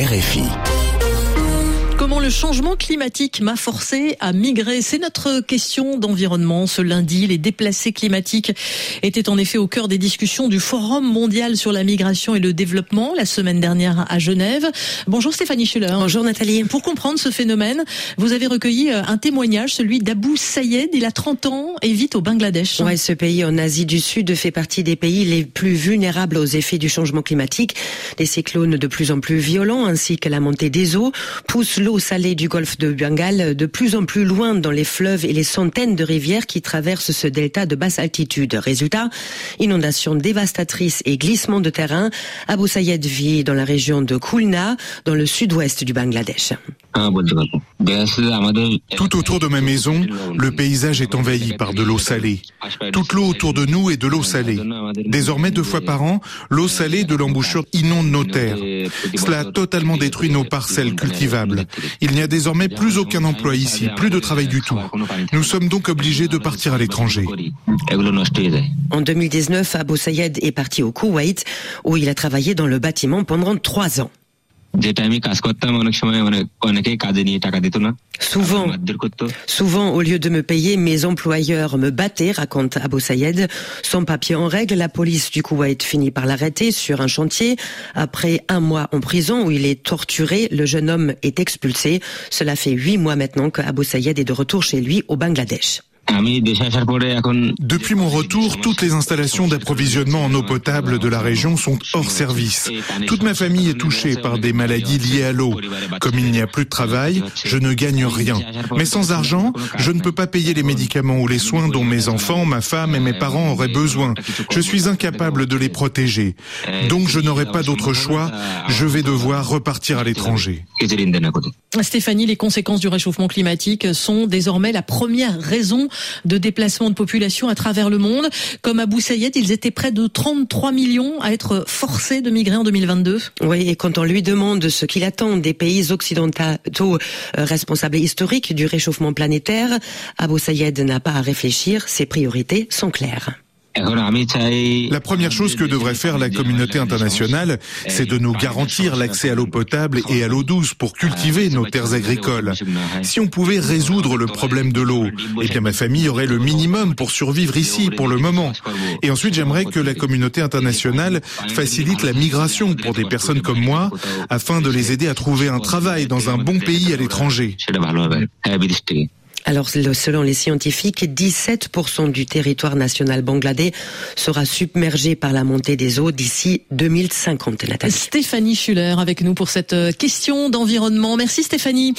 RFI. Comment le changement climatique m'a forcé à migrer? C'est notre question d'environnement. Ce lundi, les déplacés climatiques étaient en effet au cœur des discussions du Forum mondial sur la migration et le développement la semaine dernière à Genève. Bonjour Stéphanie Schuller. Bonjour Nathalie. Pour comprendre ce phénomène, vous avez recueilli euh, un témoignage, celui d'Abou Sayed. Il a 30 ans et vit au Bangladesh. Ouais, ce pays en Asie du Sud fait partie des pays les plus vulnérables aux effets du changement climatique. Les cyclones de plus en plus violents ainsi que la montée des eaux poussent l'eau salée du golfe de Bengale de plus en plus loin dans les fleuves et les centaines de rivières qui traversent ce delta de basse altitude. Résultat, inondations dévastatrices et glissements de terrain. Abu Sayed vit dans la région de Khulna, dans le sud-ouest du Bangladesh. Tout autour de ma maison, le paysage est envahi par de l'eau salée. Toute l'eau autour de nous est de l'eau salée. Désormais, deux fois par an, l'eau salée de l'embouchure inonde nos terres. Cela a totalement détruit nos parcelles cultivables. Il n'y a désormais plus aucun emploi ici, plus de travail du tout. Nous sommes donc obligés de partir à l'étranger. En 2019, Abu Sayed est parti au Koweït, où il a travaillé dans le bâtiment pendant trois ans. Souvent, souvent, au lieu de me payer, mes employeurs me battaient, raconte Abu Sayed. Son papier en règle, la police du Koweït finit par l'arrêter sur un chantier. Après un mois en prison où il est torturé, le jeune homme est expulsé. Cela fait huit mois maintenant que Abu Sayed est de retour chez lui au Bangladesh. Depuis mon retour, toutes les installations d'approvisionnement en eau potable de la région sont hors service. Toute ma famille est touchée par des maladies liées à l'eau. Comme il n'y a plus de travail, je ne gagne rien. Mais sans argent, je ne peux pas payer les médicaments ou les soins dont mes enfants, ma femme et mes parents auraient besoin. Je suis incapable de les protéger. Donc je n'aurai pas d'autre choix. Je vais devoir repartir à l'étranger. Stéphanie, les conséquences du réchauffement climatique sont désormais la première raison de déplacement de population à travers le monde. Comme à Sayed, ils étaient près de 33 millions à être forcés de migrer en 2022. Oui, et quand on lui demande ce qu'il attend des pays occidentaux euh, responsables historiques du réchauffement planétaire, Abu Sayed n'a pas à réfléchir, ses priorités sont claires. La première chose que devrait faire la communauté internationale, c'est de nous garantir l'accès à l'eau potable et à l'eau douce pour cultiver nos terres agricoles. Si on pouvait résoudre le problème de l'eau, eh bien ma famille aurait le minimum pour survivre ici pour le moment. Et ensuite, j'aimerais que la communauté internationale facilite la migration pour des personnes comme moi afin de les aider à trouver un travail dans un bon pays à l'étranger. Alors, selon les scientifiques, 17% du territoire national bangladais sera submergé par la montée des eaux d'ici 2050. Stéphanie Schuller avec nous pour cette question d'environnement. Merci Stéphanie.